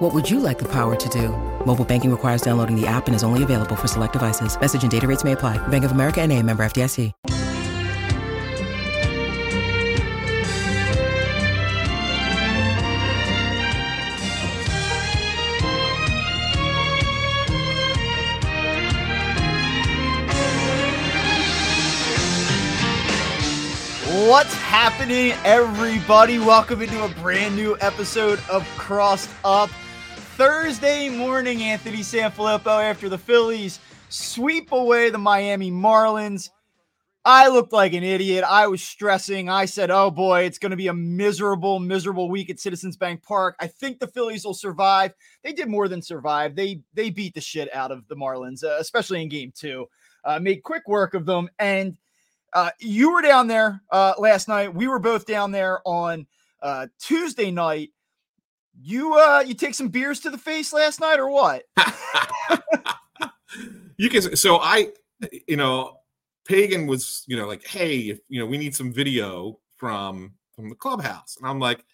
What would you like the power to do? Mobile banking requires downloading the app and is only available for select devices. Message and data rates may apply. Bank of America and a member FDIC. What's happening, everybody? Welcome into a brand new episode of Crossed Up. Thursday morning, Anthony Sanfilippo after the Phillies sweep away the Miami Marlins. I looked like an idiot. I was stressing. I said, oh boy, it's going to be a miserable, miserable week at Citizens Bank Park. I think the Phillies will survive. They did more than survive. They they beat the shit out of the Marlins, uh, especially in game two. Uh, made quick work of them. And uh, you were down there uh, last night. We were both down there on uh, Tuesday night. You uh, you take some beers to the face last night, or what? you can. So I, you know, Pagan was, you know, like, hey, if, you know, we need some video from from the clubhouse, and I'm like,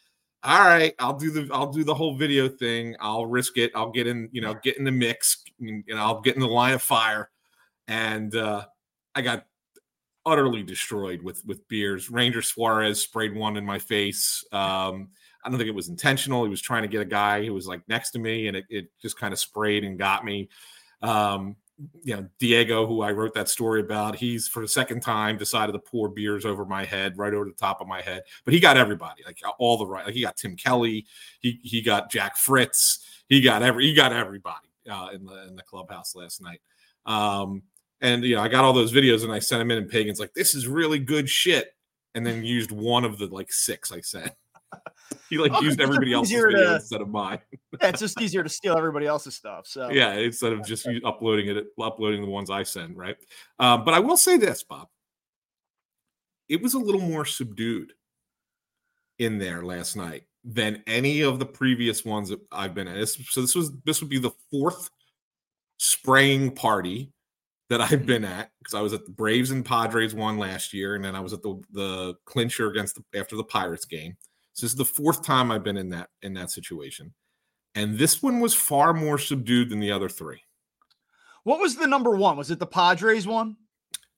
all right, I'll do the I'll do the whole video thing. I'll risk it. I'll get in, you know, get in the mix, and I'll get in the line of fire. And uh, I got utterly destroyed with with beers. Ranger Suarez sprayed one in my face. Um, I don't think it was intentional. He was trying to get a guy who was like next to me, and it, it just kind of sprayed and got me. Um, you know, Diego, who I wrote that story about, he's for the second time decided to pour beers over my head, right over the top of my head. But he got everybody, like all the right. Like he got Tim Kelly, he he got Jack Fritz, he got every he got everybody uh, in the in the clubhouse last night. Um, and you know, I got all those videos and I sent them in, and Pagan's like, "This is really good shit," and then used one of the like six I sent. he like oh, used everybody else's video to, instead of mine. yeah, it's just easier to steal everybody else's stuff. So yeah, instead of just uploading it, uploading the ones I send, right? Um, but I will say this, Bob. It was a little more subdued in there last night than any of the previous ones that I've been at. So this was this would be the fourth spraying party that I've been at because I was at the Braves and Padres one last year, and then I was at the the clincher against the, after the Pirates game. So this is the fourth time I've been in that in that situation, and this one was far more subdued than the other three. What was the number one? Was it the Padres one?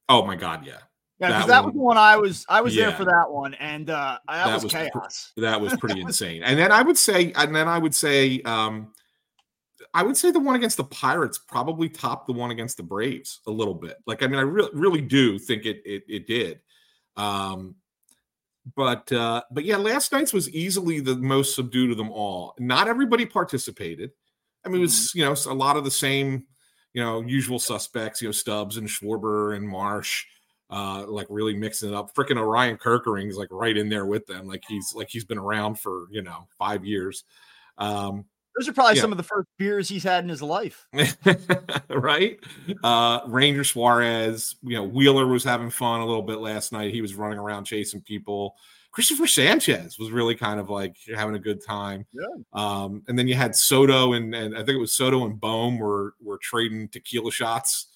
Oh my God, yeah. Yeah, because that, that was the one I was I was yeah. there for that one, and uh, that, that was, was chaos. that was pretty insane. And then I would say, and then I would say, um, I would say the one against the Pirates probably topped the one against the Braves a little bit. Like, I mean, I really, really do think it it, it did. Um, but uh, but yeah, last night's was easily the most subdued of them all. Not everybody participated. I mean, it was mm-hmm. you know a lot of the same you know usual suspects. You know, Stubbs and Schwarber and Marsh. Uh, like really mixing it up. Freaking Orion Kerkering's like right in there with them. Like he's like he's been around for you know five years. Um, those are probably yeah. some of the first beers he's had in his life. right? Uh, Ranger Suarez, you know, Wheeler was having fun a little bit last night. He was running around chasing people. Christopher Sanchez was really kind of like having a good time. Yeah. Um, and then you had Soto and, and I think it was Soto and Bohm were were trading tequila shots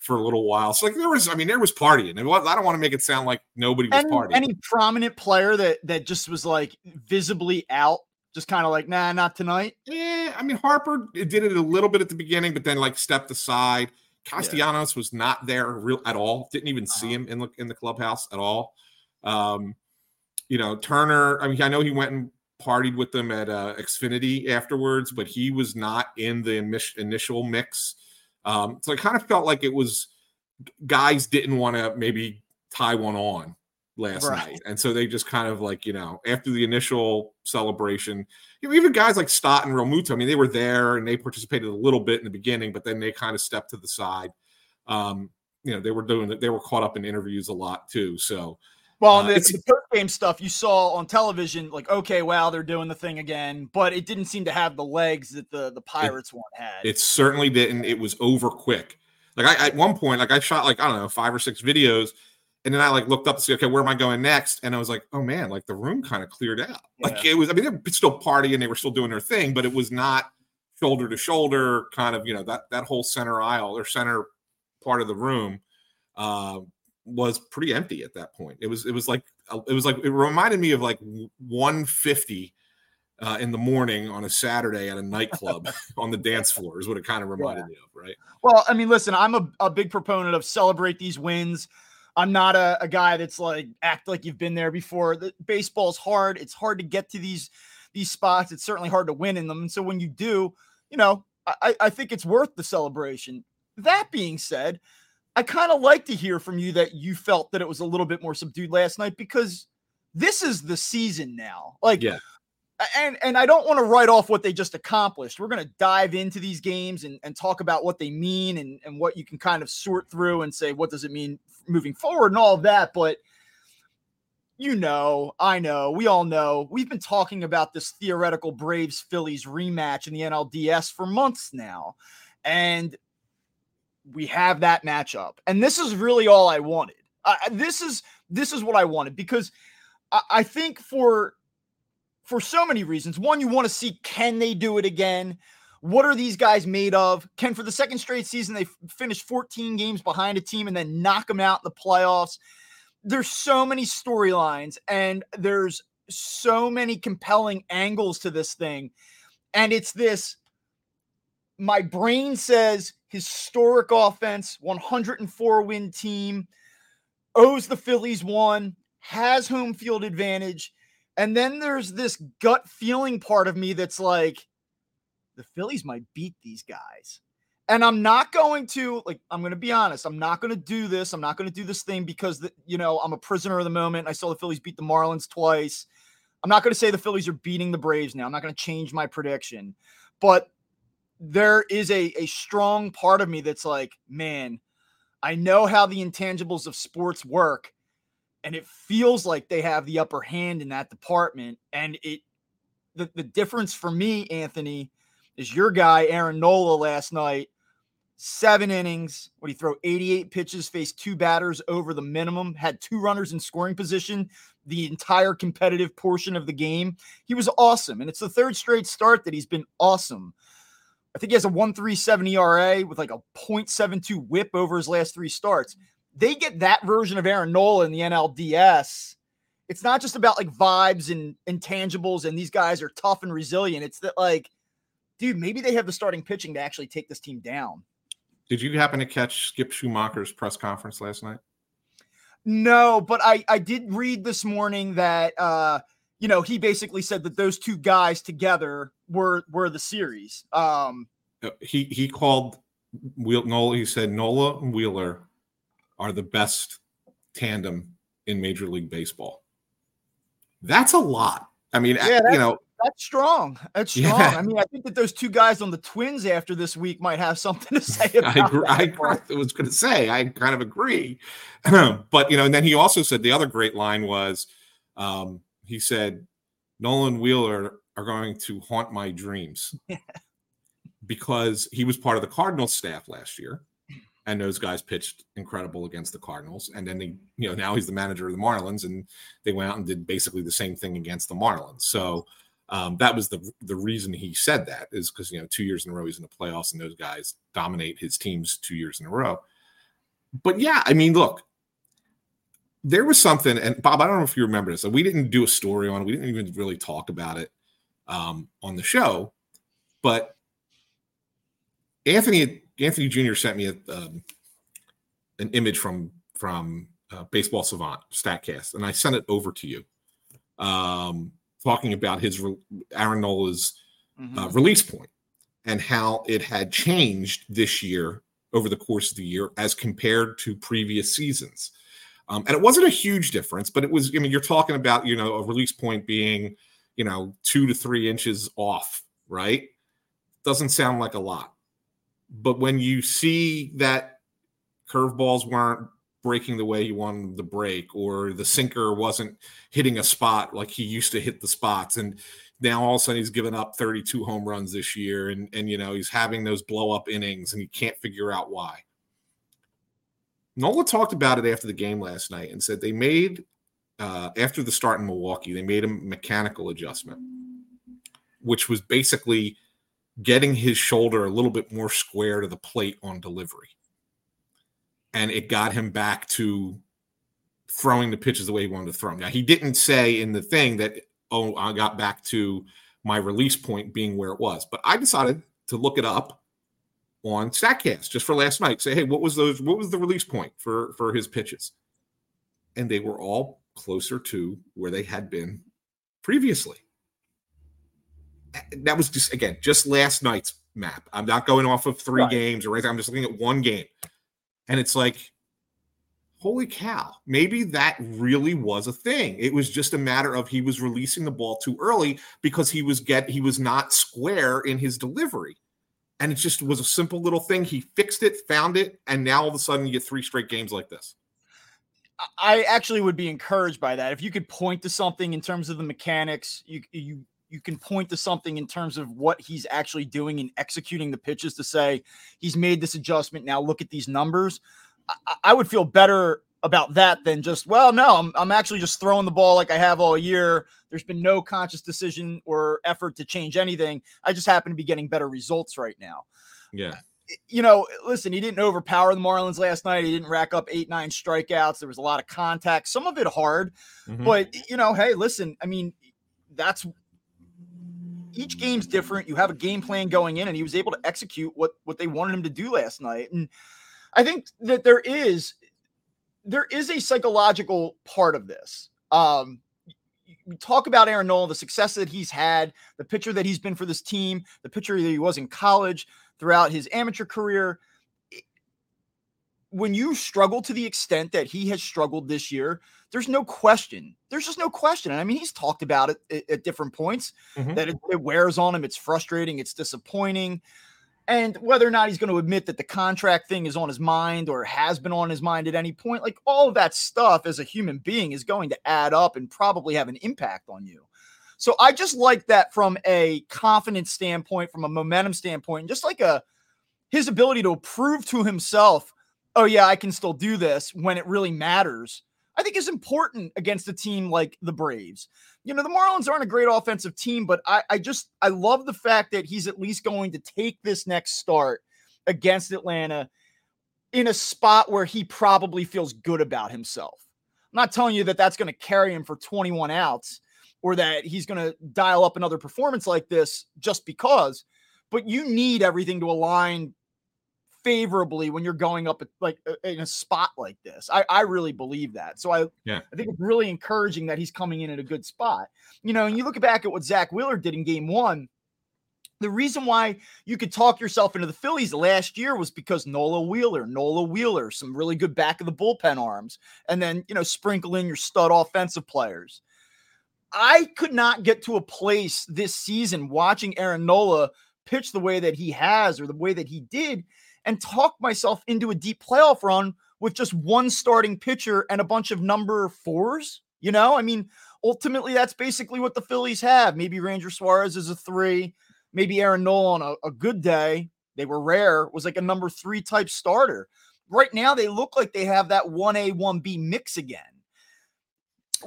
for a little while. So like there was, I mean, there was partying. It was, I don't want to make it sound like nobody was any, partying. Any prominent player that that just was like visibly out just kind of like, nah, not tonight. Yeah, I mean Harper did it a little bit at the beginning, but then like stepped aside. Castellanos yeah. was not there real at all. Didn't even uh-huh. see him in the in the clubhouse at all. Um, you know, Turner. I mean, I know he went and partied with them at uh, Xfinity afterwards, but he was not in the initial mix. Um, so I kind of felt like it was guys didn't want to maybe tie one on last right. night. And so they just kind of like, you know, after the initial celebration, you know, even guys like Stott and Realmuto, I mean, they were there and they participated a little bit in the beginning, but then they kind of stepped to the side. Um, you know, they were doing it, they were caught up in interviews a lot too. So, well, uh, the, the third game stuff you saw on television, like, okay, wow, they're doing the thing again, but it didn't seem to have the legs that the, the Pirates it, one had. It certainly didn't. It was over quick. Like, I, at one point, like, I shot, like, I don't know, five or six videos And then I like looked up to see, okay, where am I going next? And I was like, oh man, like the room kind of cleared out. Yeah. Like it was, I mean, they were still partying, they were still doing their thing, but it was not shoulder to shoulder, kind of, you know, that that whole center aisle or center part of the room uh, was pretty empty at that point. It was, it was like, it was like, it reminded me of like 150 uh, in the morning on a Saturday at a nightclub on the dance floor is what it kind of reminded yeah. me of, right? Well, I mean, listen, I'm a, a big proponent of celebrate these wins. I'm not a, a guy that's like act like you've been there before. The baseball's hard. It's hard to get to these these spots. It's certainly hard to win in them. And so when you do, you know, I, I think it's worth the celebration. That being said, I kind of like to hear from you that you felt that it was a little bit more subdued last night because this is the season now. Like, yeah and and I don't want to write off what they just accomplished. We're going to dive into these games and, and talk about what they mean and, and what you can kind of sort through and say what does it mean moving forward and all of that. But you know, I know, we all know. We've been talking about this theoretical Braves Phillies rematch in the NLDS for months now, and we have that matchup. And this is really all I wanted. Uh, this is this is what I wanted because I, I think for for so many reasons. One, you want to see can they do it again? What are these guys made of? Can for the second straight season they finish 14 games behind a team and then knock them out in the playoffs? There's so many storylines and there's so many compelling angles to this thing. And it's this my brain says historic offense, 104 win team, owes the Phillies one, has home field advantage and then there's this gut feeling part of me that's like, the Phillies might beat these guys. And I'm not going to, like, I'm going to be honest. I'm not going to do this. I'm not going to do this thing because, the, you know, I'm a prisoner of the moment. I saw the Phillies beat the Marlins twice. I'm not going to say the Phillies are beating the Braves now. I'm not going to change my prediction. But there is a, a strong part of me that's like, man, I know how the intangibles of sports work and it feels like they have the upper hand in that department. And it the, the difference for me, Anthony, is your guy, Aaron Nola, last night, seven innings. What he throw 88 pitches, faced two batters over the minimum, had two runners in scoring position the entire competitive portion of the game. He was awesome. And it's the third straight start that he's been awesome. I think he has a 137 ERA with like a 0.72 whip over his last three starts they get that version of Aaron Nola in the NLDS. It's not just about like vibes and intangibles and these guys are tough and resilient. It's that like, dude, maybe they have the starting pitching to actually take this team down. Did you happen to catch Skip Schumaker's press conference last night? No, but I I did read this morning that uh you know he basically said that those two guys together were were the series. Um uh, he he called Wheel Nola. He said Nola and Wheeler are the best tandem in Major League Baseball. That's a lot. I mean, yeah, you know, that's strong. That's strong. Yeah. I mean, I think that those two guys on the Twins after this week might have something to say about I, agree, I, was going to say, I kind of agree. but, you know, and then he also said the other great line was um, he said, Nolan Wheeler are going to haunt my dreams because he was part of the Cardinals staff last year and those guys pitched incredible against the Cardinals. And then they, you know, now he's the manager of the Marlins, and they went out and did basically the same thing against the Marlins. So um, that was the the reason he said that is because you know two years in a row he's in the playoffs, and those guys dominate his teams two years in a row. But yeah, I mean, look, there was something, and Bob, I don't know if you remember this. We didn't do a story on it. We didn't even really talk about it um, on the show, but Anthony Anthony Jr. sent me a, um, an image from from uh, Baseball Savant Statcast, and I sent it over to you, um, talking about his Aaron Nola's mm-hmm. uh, release point and how it had changed this year over the course of the year as compared to previous seasons. Um, and it wasn't a huge difference, but it was. I mean, you're talking about you know a release point being you know two to three inches off, right? Doesn't sound like a lot but when you see that curveballs weren't breaking the way he wanted them to break, or the sinker wasn't hitting a spot like he used to hit the spots, and now all of a sudden he's given up 32 home runs this year, and and you know he's having those blow up innings, and you can't figure out why. Nola talked about it after the game last night and said they made uh, after the start in Milwaukee, they made a mechanical adjustment, which was basically getting his shoulder a little bit more square to the plate on delivery. And it got him back to throwing the pitches the way he wanted to throw them. Now, he didn't say in the thing that, oh, I got back to my release point being where it was, but I decided to look it up on Statcast just for last night. Say, hey, what was those? What was the release point for for his pitches? And they were all closer to where they had been previously. That was just again just last night's map. I'm not going off of three right. games or anything. I'm just looking at one game, and it's like, holy cow! Maybe that really was a thing. It was just a matter of he was releasing the ball too early because he was get he was not square in his delivery, and it just was a simple little thing. He fixed it, found it, and now all of a sudden you get three straight games like this. I actually would be encouraged by that. If you could point to something in terms of the mechanics, you you you can point to something in terms of what he's actually doing and executing the pitches to say he's made this adjustment. Now look at these numbers. I, I would feel better about that than just well, no, I'm I'm actually just throwing the ball like I have all year. There's been no conscious decision or effort to change anything. I just happen to be getting better results right now. Yeah you know, listen, he didn't overpower the Marlins last night. He didn't rack up eight, nine strikeouts. There was a lot of contact, some of it hard. Mm-hmm. But, you know, hey, listen, I mean, that's each game's different. You have a game plan going in, and he was able to execute what what they wanted him to do last night. And I think that there is there is a psychological part of this. Um, we talk about Aaron Nola, the success that he's had, the pitcher that he's been for this team, the pitcher that he was in college, throughout his amateur career. When you struggle to the extent that he has struggled this year, there's no question. There's just no question. I mean, he's talked about it at, at different points mm-hmm. that it, it wears on him. It's frustrating. It's disappointing. And whether or not he's going to admit that the contract thing is on his mind or has been on his mind at any point, like all of that stuff as a human being is going to add up and probably have an impact on you. So I just like that from a confidence standpoint, from a momentum standpoint, and just like a his ability to prove to himself, oh yeah, I can still do this when it really matters. I think is important against a team like the Braves. You know, the Marlins aren't a great offensive team, but I, I just I love the fact that he's at least going to take this next start against Atlanta in a spot where he probably feels good about himself. I'm not telling you that that's going to carry him for 21 outs, or that he's going to dial up another performance like this just because. But you need everything to align favorably when you're going up at, like in a spot like this. I, I really believe that. So I yeah. I think it's really encouraging that he's coming in at a good spot. You know, and you look back at what Zack Wheeler did in game one. The reason why you could talk yourself into the Phillies last year was because Nola Wheeler, Nola Wheeler, some really good back of the bullpen arms, and then you know sprinkle in your stud offensive players. I could not get to a place this season watching Aaron Nola pitch the way that he has or the way that he did and talk myself into a deep playoff run with just one starting pitcher and a bunch of number fours. You know, I mean, ultimately, that's basically what the Phillies have. Maybe Ranger Suarez is a three, maybe Aaron Nola on a, a good day. They were rare, was like a number three type starter. Right now, they look like they have that 1A, 1B mix again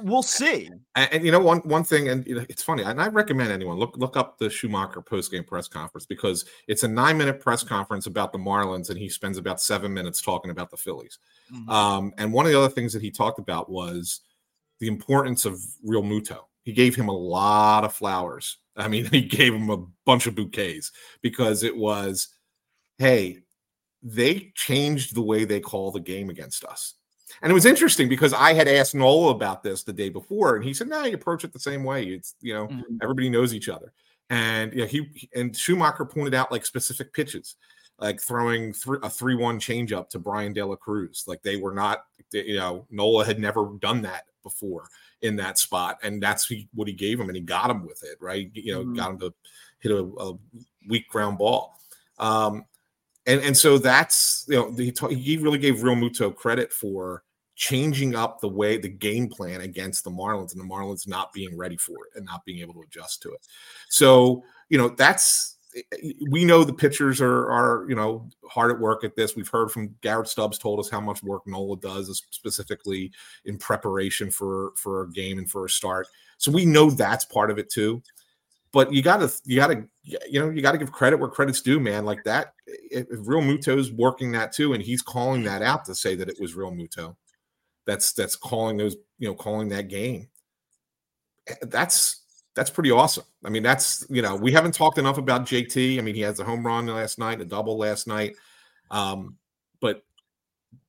we'll see. And, and, you know, one one thing, and you know, it's funny, and I recommend anyone look look up the Schumaker post game press conference because it's a nine minute press conference about the Marlins, and he spends about seven minutes talking about the Phillies. Mm-hmm. Um, and one of the other things that he talked about was the importance of Realmuto. He gave him a lot of flowers. I mean, he gave him a bunch of bouquets because it was, hey, they changed the way they call the game against us and it was interesting because I had asked Nola about this the day before, and he said, "No, you approach it the same way. It's you know mm-hmm. everybody knows each other." And yeah, he and Schumaker pointed out like specific pitches, like throwing th- a three-one changeup to Bryan De La Cruz. Like they were not, you know, Nola had never done that before in that spot, and that's what he gave him, and he got him with it, right? You know, mm-hmm. got him to hit a, a weak ground ball. Um, and and so that's you know he, t- he really gave Realmuto credit for changing up the way the game plan against the Marlins and the Marlins not being ready for it and not being able to adjust to it. So you know that's eh, eh, we know the pitchers are are you know hard at work at this. We've heard from Garrett Stubbs told us how much work Nola does specifically in preparation for for a game and for a start. So we know that's part of it too. But you gotta you gotta you know you gotta give credit where credit's due, man. Like that, if Realmuto's working that too, and he's calling that out to say that it was Realmuto. That's that's calling those you know calling that game. Eh, that's that's pretty awesome. I mean, that's you know, we haven't talked enough about JT. I mean, he has a home run last night, a double last night. Um, but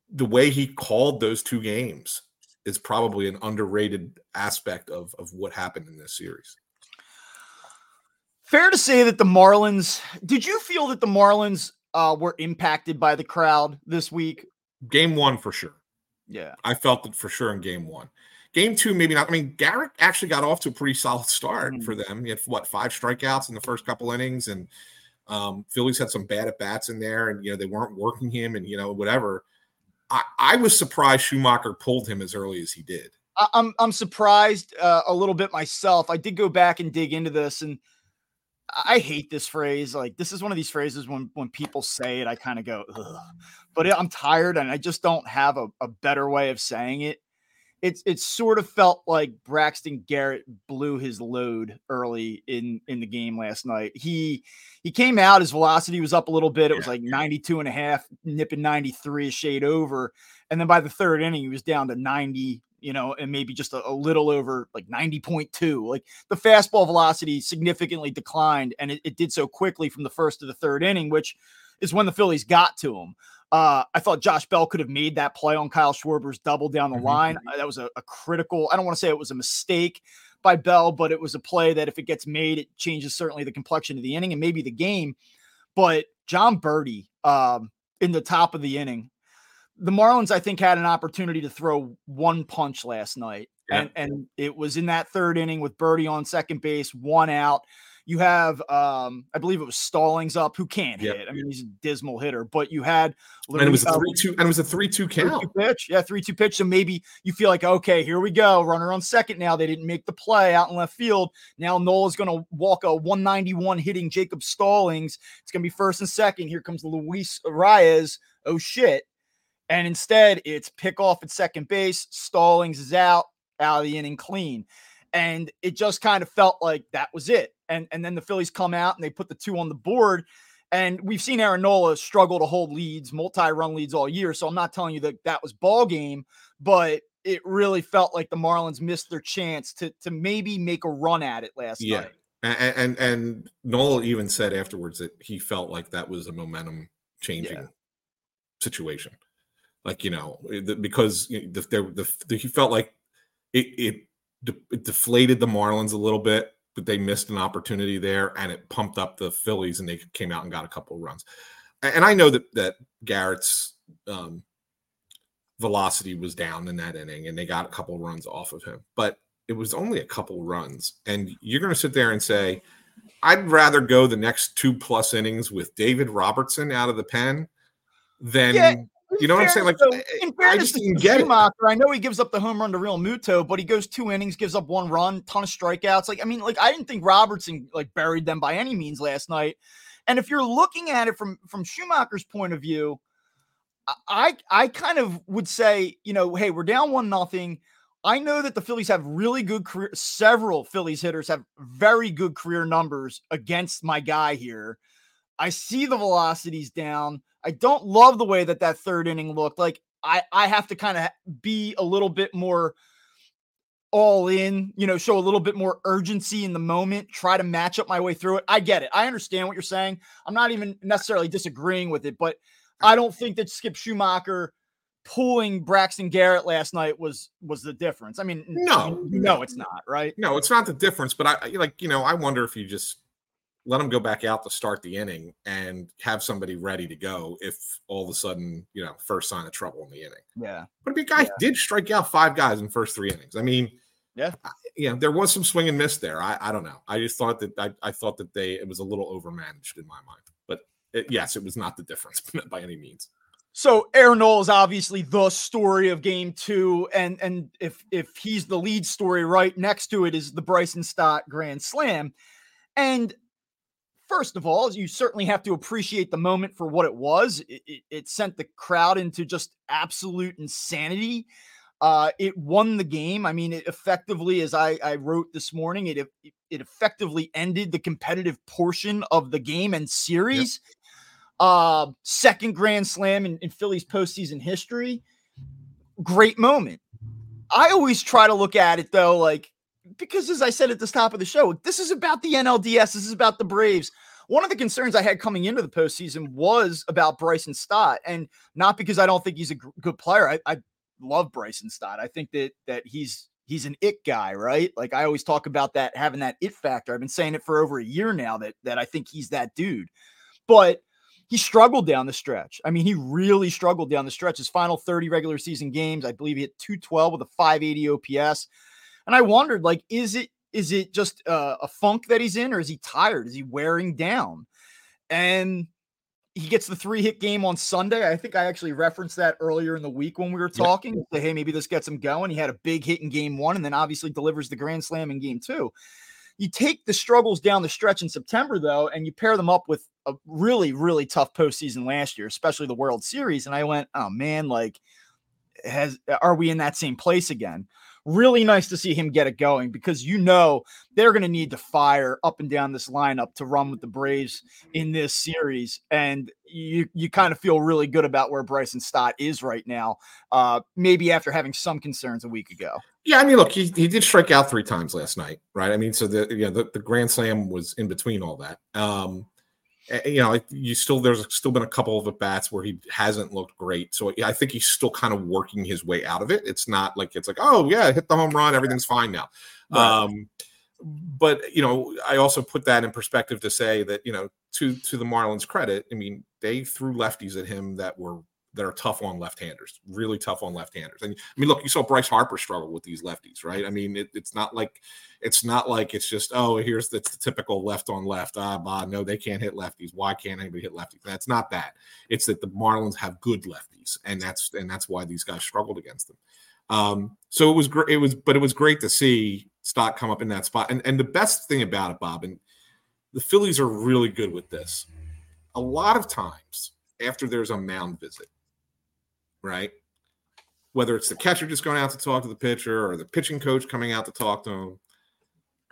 the way he called those two games is probably an underrated aspect of of what happened in this series. Fair to say that the Marlins. Did you feel that the Marlins uh, were impacted by the crowd this week? Game one for sure. Yeah, I felt it for sure in game one. Game two, maybe not. I mean, Garrett actually got off to a pretty solid start mm-hmm. for them. He had what five strikeouts in the first couple innings, and um, Phillies had some bad at bats in there, and you know they weren't working him, and you know whatever. I, I was surprised Schumaker pulled him as early as he did. I'm I'm surprised uh, a little bit myself. I did go back and dig into this, and I hate this phrase. Like this is one of these phrases when when people say it, I kind of go, Ugh. but I'm tired, and I just don't have a, a better way of saying it it's it sort of felt like Braxton Garrett blew his load early in in the game last night. He he came out, his velocity was up a little bit. It was like 92 and a half, nipping 93 a shade over. And then by the third inning, he was down to 90, you know, and maybe just a, a little over like 90.2. Like the fastball velocity significantly declined, and it, it did so quickly from the first to the third inning, which is when the Phillies got to him. Uh, I thought Josh Bell could have made that play on Kyle Schwarber's double down the mm-hmm. line. Uh, that was a, a critical, I don't want to say it was a mistake by Bell, but it was a play that if it gets made, it changes certainly the complexion of the inning and maybe the game. But Jon Berti um, in the top of the inning, the Marlins, I think, had an opportunity to throw one punch last night. Yeah. And, and it was in that third inning with Berti on second base, one out. You have, um, I believe it was Stallings up, who can't yep. hit. I mean, he's a dismal hitter, but you had and it was a three two, and it was a three two count pitch. Yeah, three two pitch. So maybe you feel like, okay, here we go, runner on second. Now they didn't make the play out in left field. Now Nola's going to walk a 191 hitting Jacob Stallings. It's going to be first and second. Here comes Luis Arraez. Oh shit! And instead, it's pick off at second base. Stallings is out, out of the inning clean. And it just kind of felt like that was it and and then the Phillies come out and they put the two on the board. And we've seen Aaron Nola struggle to hold leads, multi-run leads all year. So I'm not telling you that that was ball game, but it really felt like the Marlins missed their chance to to maybe make a run at it last yeah. night. And, and and Nola even said afterwards that he felt like that was a momentum changing yeah. situation. Like you know, because the, the, the, he felt like it, it, it deflated the Marlins a little bit but they missed an opportunity there and it pumped up the Phillies and they came out and got a couple of runs. And I know that that Garrett's um, velocity was down in that inning and they got a couple of runs off of him, but it was only a couple runs. And you're going to sit there and say, I'd rather go the next two plus innings with David Robertson out of the pen than yeah, you know what I'm saying? Like, so, in fairness, I just didn't get Schumaker, it. I know he gives up the home run to Realmuto, but he goes two innings, gives up one run, ton of strikeouts. Like, I mean, like I didn't think Robertson like buried them by any means last night. And if you're looking at it from from Schumaker's point of view, I I kind of would say, you know, hey, we're down one nothing. I know that the Phillies have really good career. Several Phillies hitters have very good career numbers against my guy here. I see the velocities down. I don't love the way that that third inning looked. Like I I have to kind of be a little bit more all in, you know, show a little bit more urgency in the moment, try to match up my way through it. I get it. I understand what you're saying. I'm not even necessarily disagreeing with it, but I don't think that Skip Schumaker pulling Braxton Garrett last night was was the difference. I mean, no, no, it's not, right? No, it's not the difference, but I like, you know, I wonder if you just let him go back out to start the inning and have somebody ready to go if all of a sudden, you know, first sign of trouble in the inning. Yeah. But I mean, guy yeah. did strike out five guys in first three innings. I mean, yeah, you know, there was some swing and miss there. I, I don't know. I just thought that I, I thought that they it was a little overmanaged in my mind. But it, yes, it was not the difference by any means. So Aaron Nola is obviously the story of game two. And and if if he's the lead story, right next to it is the Bryson Stott Grand Slam. And first of all, you certainly have to appreciate the moment for what it was. It, it, it sent the crowd into just absolute insanity. Uh, it won the game. I mean, it effectively, as I, I wrote this morning, it, it effectively ended the competitive portion of the game and series. Yep. Uh, second grand slam in, in Phillies postseason history. Great moment. I always try to look at it though, like because as I said at the top of the show, this is about the NLDS. This is about the Braves. One of the concerns I had coming into the postseason was about Bryson Stott, and not because I don't think he's a g- good player. I, I love Bryson Stott. I think that that he's he's an it guy, right? Like I always talk about that having that it factor. I've been saying it for over a year now that that I think he's that dude. But he struggled down the stretch. I mean, he really struggled down the stretch. His final 30 regular season games, I believe he hit 212 with a 580 OPS. And I wondered, like, is it is it just uh, a funk that he's in, or is he tired? Is he wearing down? And he gets the three hit game on Sunday. I think I actually referenced that earlier in the week when we were talking. Say, hey, maybe this gets him going. He had a big hit in game one, and then obviously delivers the grand slam in game two. You take the struggles down the stretch in September, though, and you pair them up with a really, really tough postseason last year, especially the World Series. And I went, oh man, like, has are we in that same place again? Really nice to see him get it going because you know they're going to need to fire up and down this lineup to run with the Braves in this series. And you you kind of feel really good about where Bryson Stott is right now. Uh, maybe after having some concerns a week ago. Yeah, I mean, look, he, he did strike out three times last night, right? I mean, so the you know the, the grand slam was in between all that. Um, you know, you still there's still been a couple of at bats where he hasn't looked great. So I think he's still kind of working his way out of it. It's not like it's like, oh yeah, hit the home run, everything's fine now. Right. Um, but you know, I also put that in perspective to say that you know, to to the Marlins' credit, I mean, they threw lefties at him that were that are tough on left-handers, really tough on left-handers. And I mean, look, you saw Bryce Harper struggle with these lefties, right? I mean, it, it's not like it's not like it's just oh, here's the, the typical left on left. Ah, bah, no, they can't hit lefties. Why can't anybody hit lefties? That's not that. It's that the Marlins have good lefties, and that's and that's why these guys struggled against them. Um, so it was great. It was, but it was great to see Stott come up in that spot. And and the best thing about it, Bob, and the Phillies are really good with this. A lot of times after there's a mound visit, right? Whether it's the catcher just going out to talk to the pitcher or the pitching coach coming out to talk to him,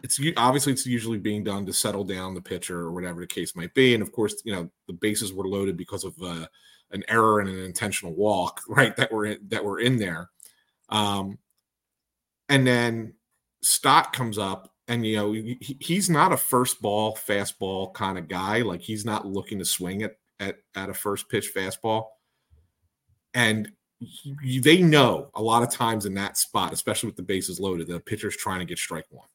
it's obviously it's usually being done to settle down the pitcher or whatever the case might be. And of course, you know the bases were loaded because of uh, an error and an intentional walk, right? That were in, that were in there. Um, and then Stott comes up, and you know he, he's not a first ball fastball kind of guy. Like he's not looking to swing at at at a first pitch fastball and they know a lot of times in that spot, especially with the bases loaded, the pitcher's trying to get strike one.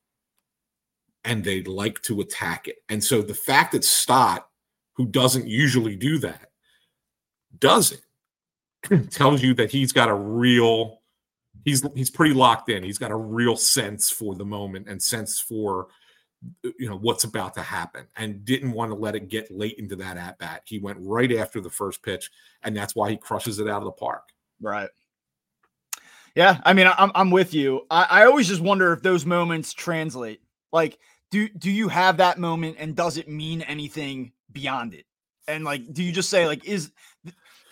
And they like to attack it. And so the fact that Stott, who doesn't usually do that, does it tells you that he's got a real he's he's pretty locked in. He's got a real sense for the moment and sense for Uh, you know what's about to happen and didn't want to let it get late into that at bat. He went right after the first pitch, and that's why he crushes it out of the park. Right. Yeah, I mean, I'm I'm with you. I, I always just wonder if those moments translate. Like, do do you have that moment, and does it mean anything beyond it? And like, do you just say like, is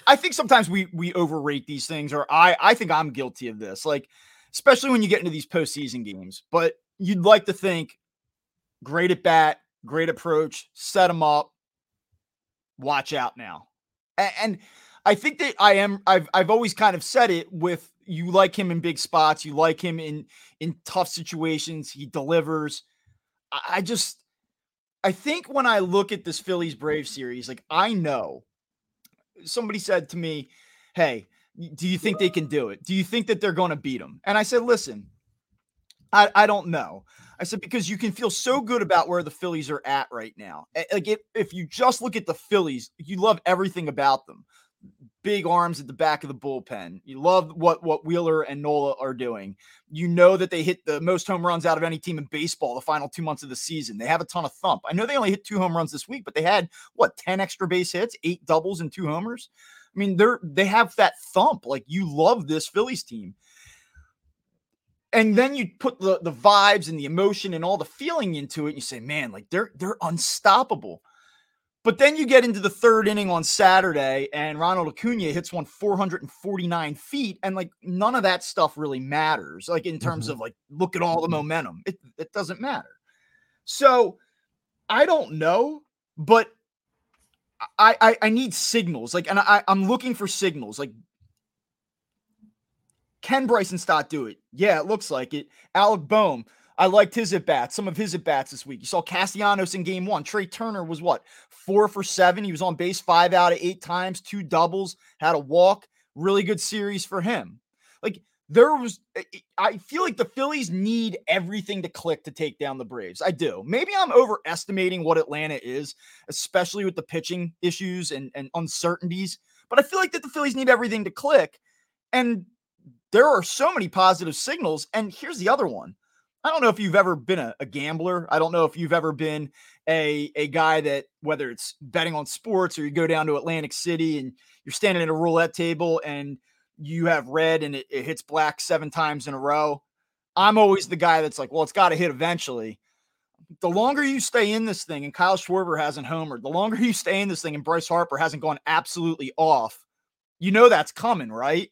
I think sometimes we we overrate these things, or I I think I'm guilty of this. Like, especially when you get into these postseason games, but you'd like to think great at bat, great approach, set him up. Watch out now. And, and I think that I am I've I've always kind of said it with you like him in big spots, you like him in in tough situations, he delivers. I, I just I think when I look at this Phillies Brave series, like I know somebody said to me, "Hey, do you think they can do it? Do you think that they're going to beat them?" And I said, "Listen, I, I don't know. I said, because you can feel so good about where the Phillies are at right now. Like if, if you just look at the Phillies, you love everything about them. Big arms at the back of the bullpen. You love what what Wheeler and Nola are doing. You know that they hit the most home runs out of any team in baseball the final two months of the season. They have a ton of thump. I know they only hit two home runs this week, but they had what 10 extra base hits, eight doubles, and two homers. I mean, they're they have that thump. Like you love this Phillies team and then you put the the vibes and the emotion and all the feeling into it and you say man like they're they're unstoppable But then you get into the third inning on Saturday, and Ronald Acuna hits one 449 feet, and like none of that stuff really matters. Like in terms Mhm. of like, look at all the momentum, it, it doesn't matter. So I don't know, but I, I I need signals. Like, and I I'm looking for signals. Like, can Bryson Stott do it? Yeah, it looks like it. Alec Bohm, I liked his at bats, some of his at bats this week. You saw Castellanos in game one. Trey Turner was what four for seven. He was on base five out of eight times, two doubles, had a walk. Really good series for him. Like there was, I- I feel like the Phillies need everything to click to take down the Braves. I do. Maybe I'm overestimating what Atlanta is, especially with the pitching issues and, and uncertainties. But I feel like that the Phillies need everything to click. And there are so many positive signals. And here's the other one. I don't know if you've ever been a, a gambler. I don't know if you've ever been a, a guy that, whether it's betting on sports or you go down to Atlantic City and you're standing at a roulette table and you have red and it, it hits black seven times in a row. I'm always the guy that's like, well, it's got to hit eventually. The longer you stay in this thing and Kyle Schwarber hasn't homered, the longer you stay in this thing and Bryce Harper hasn't gone absolutely off, you know that's coming, right?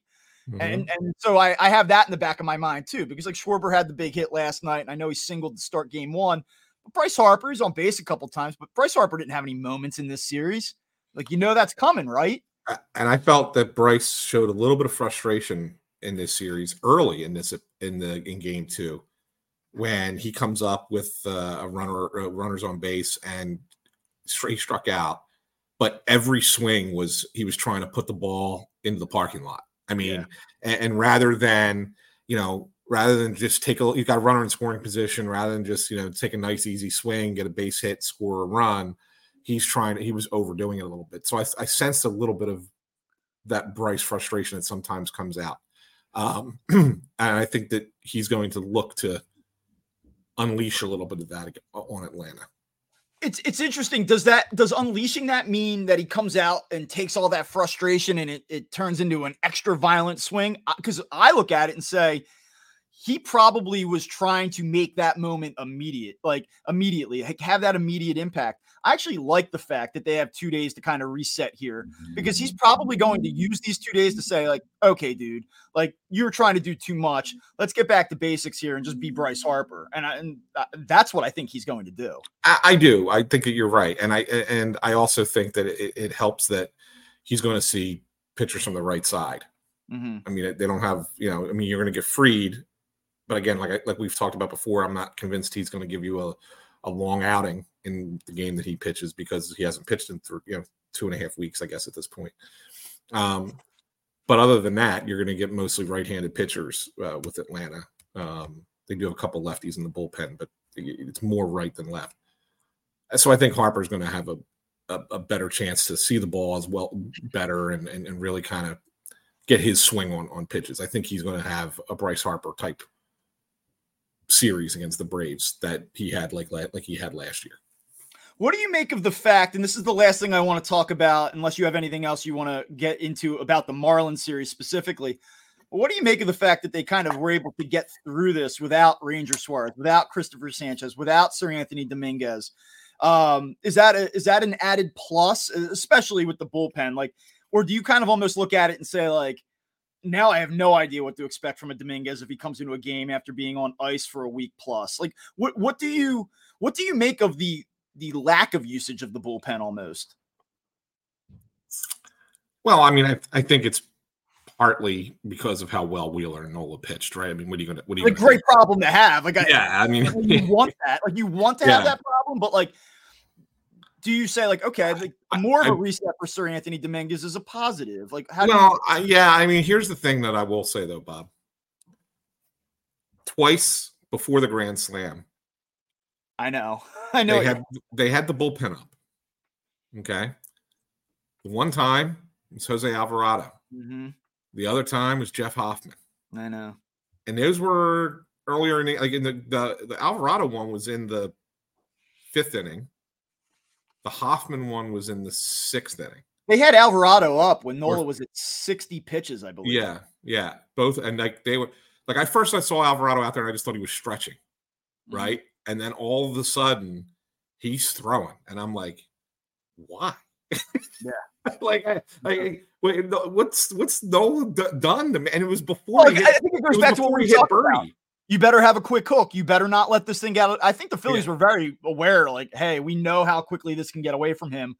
Mhm. And and so I, I have that in the back of my mind too, because like Schwarber had the big hit last night, and I know he singled to start game one. But Bryce Harper is on base a couple times, but Bryce Harper didn't have any moments in this series. Like you know that's coming, right? And I felt that Bryce showed a little bit of frustration in this series early in this in the in game two when he comes up with uh, a runner uh, runners on base and he struck out but every swing was he was trying to put the ball into the parking lot i mean Yeah. and, and rather than you know rather than just take a you got a runner in scoring position rather than just you know take a nice easy swing get a base hit score a run he's trying he was overdoing it a little bit. So i, I sensed a little bit of that bryce frustration that sometimes comes out. Um, and i think that he's going to look to unleash a little bit of that on atlanta It's it's interesting. Does that does unleashing that mean that he comes out and takes all that frustration and it, it turns into an extra violent swing? Because I look at it and say he probably was trying to make that moment immediate, like immediately, like, have that immediate impact. I actually like the fact that they have two days to kind of reset here because he's probably going to use these two days to say, like, okay, dude, like you're trying to do too much. Let's get back to basics here and just be Bryce Harper. And, I, and that's what I think he's going to do. I, I do. I think that you're right, and I and I also think that it, it helps that he's going to see pitchers from the right side. Mm-hmm. I mean, they don't have you know. I mean, you're going to get Fried, but again, like I, like we've talked about before, I'm not convinced he's going to give you a a long outing in the game that he pitches because he hasn't pitched in through you know two and a half weeks, I guess, at this point. Um, but other than that, you're going to get mostly right-handed pitchers uh, with Atlanta. Um, they do have a couple lefties in the bullpen, but it's more right than left. So I think Harper's going to have a, a, a better chance to see the ball as well better and, and, and really kind of get his swing on, on pitches. I think he's going to have a Bryce Harper type series against the Braves that he had like like he had last year. What do you make of the fact, and this is the last thing I want to talk about, unless you have anything else you want to get into about the Marlins series specifically? What do you make of the fact that they kind of were able to get through this without Ranger Suarez, without Christopher Sanchez, without Seranthony Dominguez? Um, is that a, is that an added plus, especially with the bullpen? Like, or do you kind of almost look at it and say, like, now I have no idea what to expect from a Dominguez if he comes into a game after being on ice for a week plus. Like, what what do you what do you make of the the lack of usage of the bullpen almost? Well, I mean, I, I think it's partly because of how well Wheeler and Nola pitched, right? I mean, what are you going to what are you gonna great problem to have. Like, I? Yeah, I mean, you want that. Like, you want to have that problem, but like, do you say like, okay, like more of a reset for Seranthony Dominguez is a positive? Like, how do you I, yeah, I mean, here's the thing that I will say though, Bob. Twice before the Grand Slam, I know, I know. they had they had the bullpen up. Okay, the one time was Jose Alvarado. Mhm, The other time was Jeff Hoffman, I know. and those were earlier in the, like in the, the the Alvarado one was in the fifth inning. The Hoffman one was in the sixth inning. They had Alvarado up when Nola was at 60 pitches, I believe. Yeah, yeah, both, and like they were like I first I saw Alvarado out there, and I just thought he was stretching, Mhm. right? And then all of a sudden, he's throwing, and I'm like, why? Yeah. like, I, I, wait, no, what's what's Nola d- done to me? And it was before. Well, hit, I think it goes it back to what we he hit talked about. You better have a quick hook. You better not let this thing get out. I think the Phillies Yeah. were very aware, like, hey, we know how quickly this can get away from him.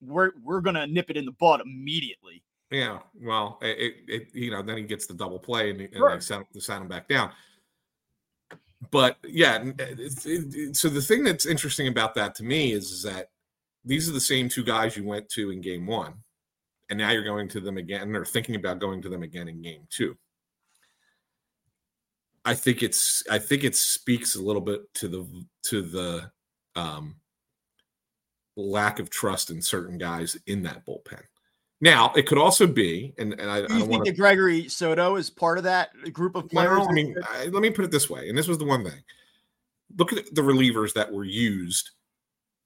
We're we're gonna nip it in the bud immediately. Yeah, well, it, it, you know then he gets the double play and, and Sure. they sat, they him back down. But yeah, uh, it, it- so the thing that's interesting about that to me is, is that these are the same two guys you went to in game one, and now you're going to them again or thinking about going to them again in game two. I think it's I think it speaks a little bit to the to the um, lack of trust in certain guys in that bullpen. Now, it could also be, and, and I, I Do you don't think want to. that Gregory Soto is part of that group of players? I mean, I, let me put it this way, and this was the one thing. Look at the relievers that were used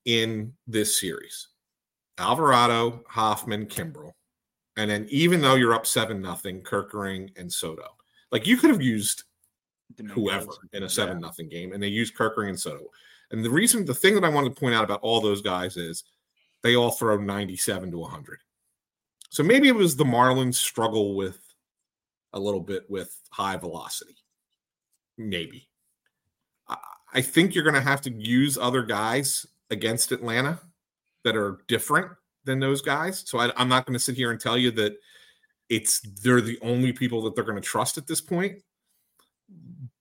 in this series: Alvarado, Hoffman, Kimbrel, and then even though you're up seven nothing, Kerkering and Soto. Like you could have used whoever in a seven nothing game, and they used Kerkering and Soto. And the reason, the thing that I wanted to point out about all those guys is they all throw 97 to 100. So maybe it was the Marlins struggle with a little bit with high velocity. Maybe. I, I think you're going to have to use other guys against Atlanta that are different than those guys. So I, I'm not going to sit here and tell you that it's they're the only people that they're going to trust at this point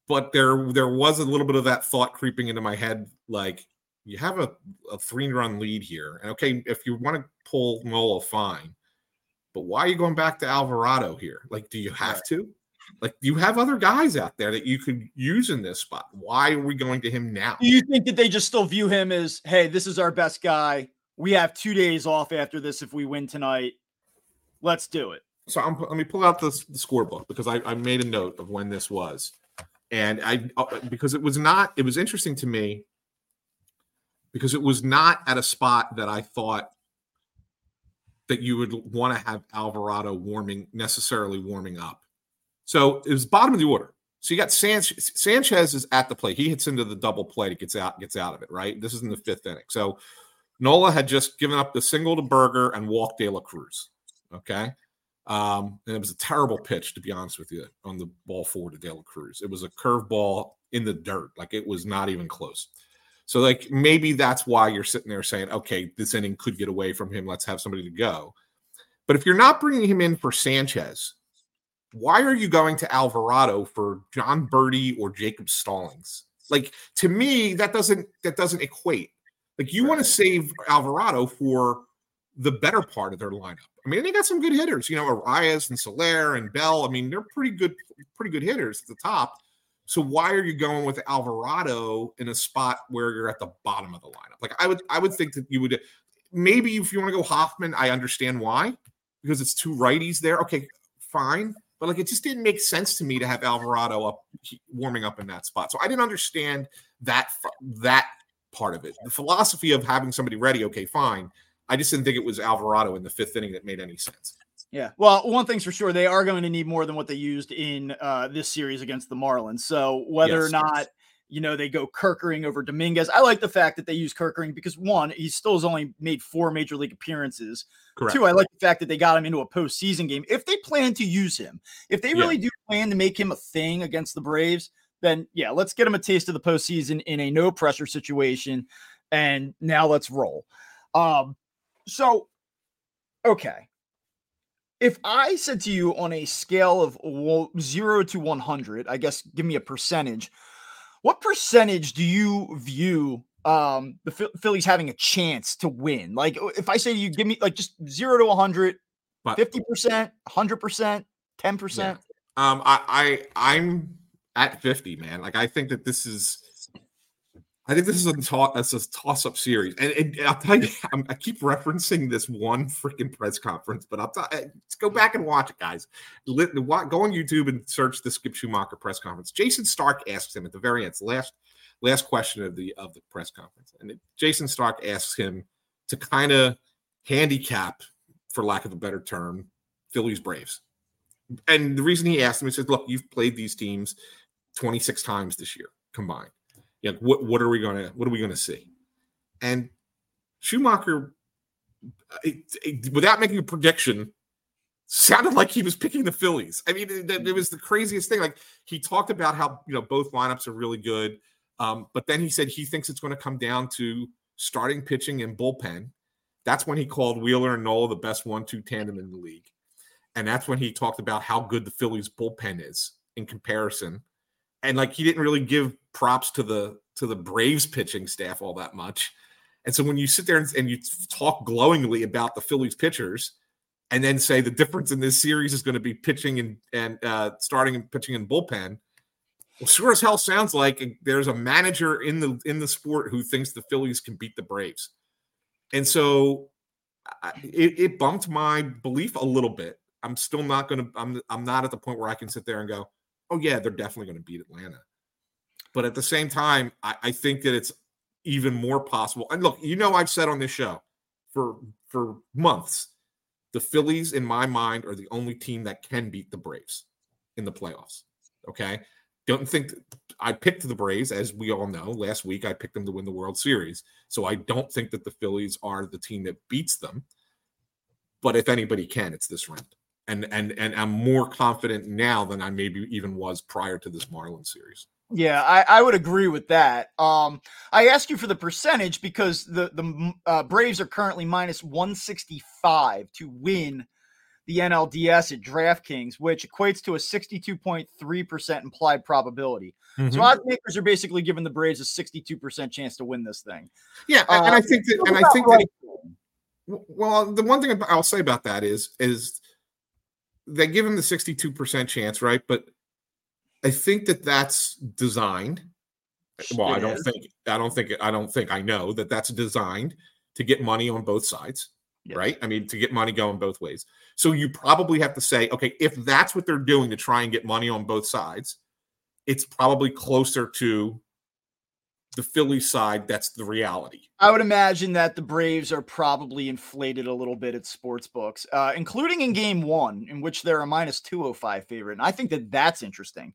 but there there was a little bit of that thought creeping into my head like you have a, a three run lead here and okay if you want to pull Nola fine but why are you going back to Alvarado here like do you have Right. to like you have other guys out there that you could use in this spot why are we going to him now Do you think that they just still view him as, hey, this is our best guy? We have two days off after this if we win tonight. Let's do it. so I'm, let me pull out the, the scorebook because I, I made a note of when this was and i uh, because it was not it was interesting to me because it was not at a spot that i thought that you would want to have alvarado warming necessarily warming up. So it was bottom of the order. So you got sanchez sanchez is at the plate. He hits into the double plate. It gets out gets out of it right? This is in the fifth inning. So nola had just given up the single to Burger and walked de la cruz okay um, and it was a terrible pitch, to be honest with you, on the ball forward to De La Cruz. It was a curveball in the dirt, like it was not even close. So, like maybe that's why you're sitting there saying, "Okay, this inning could get away from him. Let's have somebody to go." But if you're not bringing him in for Sanchez, why are you going to Alvarado for Jon Berti or Jacob Stallings? Like to me, that doesn't that doesn't equate. Like you want to save Alvarado for the better part of their lineup. I mean, they got some good hitters, you know, Arraez and Soler and Bell. I mean, they're pretty good, pretty good hitters at the top. So why are you going with Alvarado in a spot where you're at the bottom of the lineup? Like I would, I would think that you would maybe if you want to go Hoffman, I understand why because it's two righties there. Okay, fine, but like it just didn't make sense to me to have Alvarado up warming up in that spot. So I didn't understand that that part of it. The philosophy of having somebody ready, okay, fine. I just didn't think it was Alvarado in the fifth inning that made any sense. Yeah. Well, one thing's for sure, they are going to need more than what they used in uh, this series against the Marlins. So whether or Yes. not you know they go Kerkering over Dominguez, I like the fact that they use Kerkering because one, he still has only made four major league appearances. Correct. Two, I like the fact that they got him into a postseason game. If they plan to use him, if they Yeah. really do plan to make him a thing against the Braves, then yeah, let's get him a taste of the postseason in a no pressure situation. And now let's roll. Um, so okay. If I said to you on a scale of zero to 100, I guess give me a percentage. What percentage do you view um, the Phil- Phillies having a chance to win? Like, if I say to you, give me like just zero to 100, But 50%, 100%, 10%. Um, I, I I'm at 50, man. Like I think that this is I think this is a toss. a toss-up series. And, and I'll tell you, I'm, I keep referencing this one freaking press conference, but I'll let's go back and watch it, guys. Wa- go on YouTube and search the Skip Schumaker press conference. Jayson Stark asks him at the very end, last last question of the of the press conference. And it- Jayson Stark asks him to kind of handicap, for lack of a better term, Phillies Braves. And the reason he asked him, he says, "Look, you've played these teams 26 times this year combined. Yeah, what what are we gonna what are we gonna see?" And Schumaker it, it, without making a prediction, sounded like he was picking the Phillies. I mean, it, it, was the craziest thing. Like he talked about how you know both lineups are really good, um, but then he said he thinks it's going to come down to starting pitching and bullpen. That's when he called Wheeler and Nola the best one-two tandem in the league, and that's when he talked about how good the Phillies bullpen is in comparison. And like he didn't really give props to the to the Braves pitching staff all that much. And so when you sit there and, and, you talk glowingly about the Phillies pitchers, and then say the difference in this series is going to be pitching and and uh, starting and pitching in bullpen, well, sure as hell sounds like there's a manager in the in the sport who thinks the Phillies can beat the Braves, and so it, it bumped my belief a little bit. I'm still not going to. I'm I'm not at the point where I can sit there and go, oh yeah, they're definitely going to beat Atlanta. But at the same time, I, I think that it's even more possible. And look, you know, I've said on this show for for months, the Phillies, in my mind, are the only team that can beat the Braves in the playoffs. Okay. Don't think I picked the Braves, as we all know. Last week, I picked them to win the World Series. So I don't think that the Phillies are the team that beats them. But if anybody can, it's this round. And and and I'm more confident now than I maybe even was prior to this Marlins series. Yeah, I, I would agree with that. Um, I ask you for the percentage because the the uh, Braves are currently minus one sixty five to win the NLDS at DraftKings, which equates to a sixty two point three percent implied probability. Mm-hmm. So odds makers are basically giving the Braves a sixty two percent chance to win this thing. Yeah, uh, and I think that, and I think that. Well, the one thing I'll say about that is is they give him the sixty two percent chance, right? But I think that that's designed. Well, it I don't is. think I don't think I don't think I know that that's designed to get money on both sides, right? I mean, to get money going both ways. So you probably have to say, okay, if that's what they're doing to try and get money on both sides, it's probably closer to the Philly side, that's the reality. I would imagine that the Braves are probably inflated a little bit at sports books, uh, including in game one, in which they're a minus 205 favorite. And I think that that's interesting,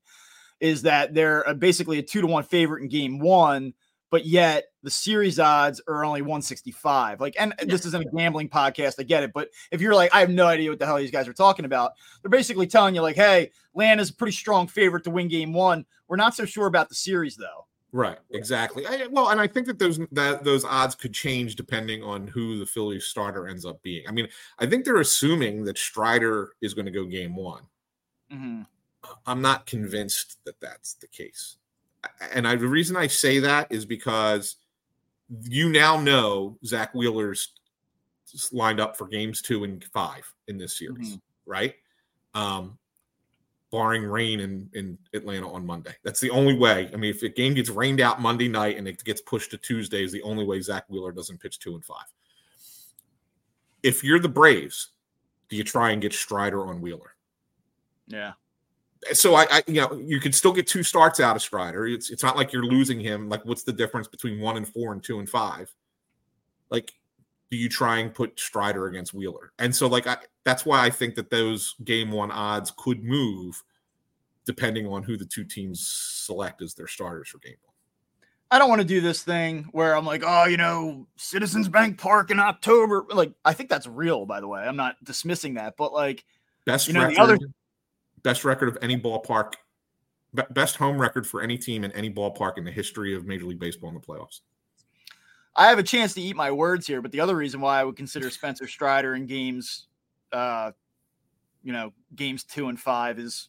is that they're basically a two to one favorite in game one, but yet the series odds are only 165. Like, and this isn't a gambling podcast, I get it. But if you're like, I have no idea what the hell these guys are talking about, they're basically telling you, like, hey, Land is a pretty strong favorite to win game one. We're not so sure about the series, though. Right, exactly. I, well, and I think that those that those odds could change depending on who the Phillies starter ends up being. I mean, I think they're assuming that Strider is going to go game one. Mm-hmm. I'm not convinced that that's the case, and I, the reason I say that is because you now know Zack Wheeler's lined up for games two and five in this series, mm-hmm. right? Um, barring rain in, in Atlanta on Monday. That's the only way. I mean, if a game gets rained out Monday night and it gets pushed to Tuesday, is the only way Zack Wheeler doesn't pitch two and five. If you're the Braves, do you try and get Strider on Wheeler? Yeah. So I, I, you know, you could still get two starts out of Strider. It's it's not like you're losing him. Like, what's the difference between one and four and two and five? Like, do you try and put Strider against Wheeler? And so, like, I, that's why I think that those game one odds could move depending on who the two teams select as their starters for game one. I don't want to do this thing where I'm like, oh, you know, Citizens Bank Park in October. Like, I think that's real, by the way. I'm not dismissing that, but like, best you know, record, other... best record of any ballpark, best home record for any team in any ballpark in the history of Major League Baseball in the playoffs. I have a chance to eat my words here, but the other reason why I would consider Spencer Strider in games, uh, you know, games two and five is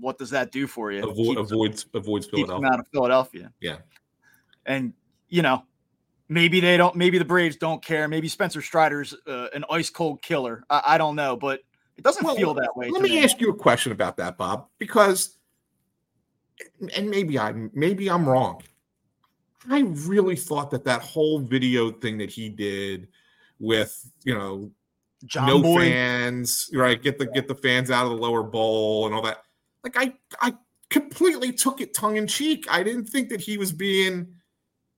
what does that do for you? Avoid, avoids avoids Philadelphia. out of Philadelphia. Yeah, and you know, maybe they don't. Maybe the Braves don't care. Maybe Spencer Strider's uh, an ice cold killer. I, I, don't know, but it doesn't well, feel that way. Let me, me ask you a question about that, Bob, because, and maybe I maybe I'm wrong. I really thought that that whole video thing that he did with you know John no Boy. fans, right? Get the get the fans out of the lower bowl and all that. Like I I completely took it tongue in cheek. I didn't think that he was being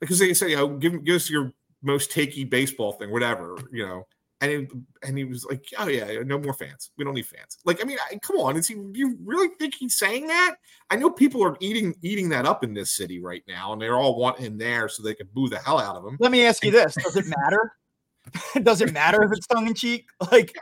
because they say, "Oh, give give us your most takey baseball thing, whatever," you know and it, and he was like, "Oh yeah, no more fans. We don't need fans." Like, I mean, I, come on, is he? You really think he's saying that? I know people are eating eating that up in this city right now, and they're all wanting him there so they can boo the hell out of him. Let me ask you this: Does it matter? does it matter if it's tongue in cheek? Like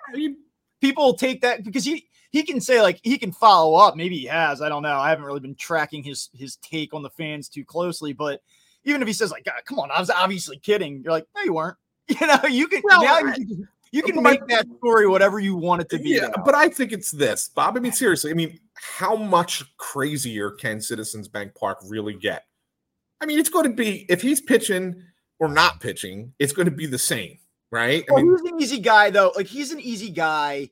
people take that because he he can say like he can follow up. Maybe he has. I don't know. I haven't really been tracking his his take on the fans too closely, but even if he says like, God, "Come on, I was obviously kidding," you're like, "No, you weren't." You know, you can well, now you can, you can make that story whatever you want it to be. Yeah, but I think it's this, Bob. I mean, seriously. I mean, how much crazier can Citizens Bank Park really get? I mean, it's going to be if he's pitching or not pitching, it's going to be the same, right? Well, I mean, he's an easy guy though. Like he's an easy guy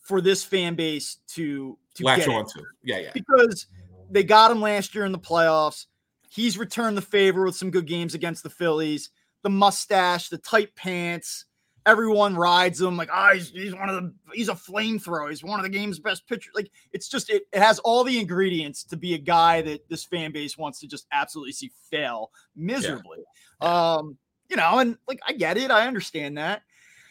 for this fan base to to latch on to. Yeah, yeah. Because they got him last year in the playoffs. He's returned the favor with some good games against the Phillies. The mustache, the tight pants, everyone rides him like, ah, oh, he's, he's one of the he's a flamethrower. He's one of the game's best pitchers. Like it's just it, it has all the ingredients to be a guy that this fan base wants to just absolutely see fail miserably. Yeah. Um, you know, and like I get it, I understand that.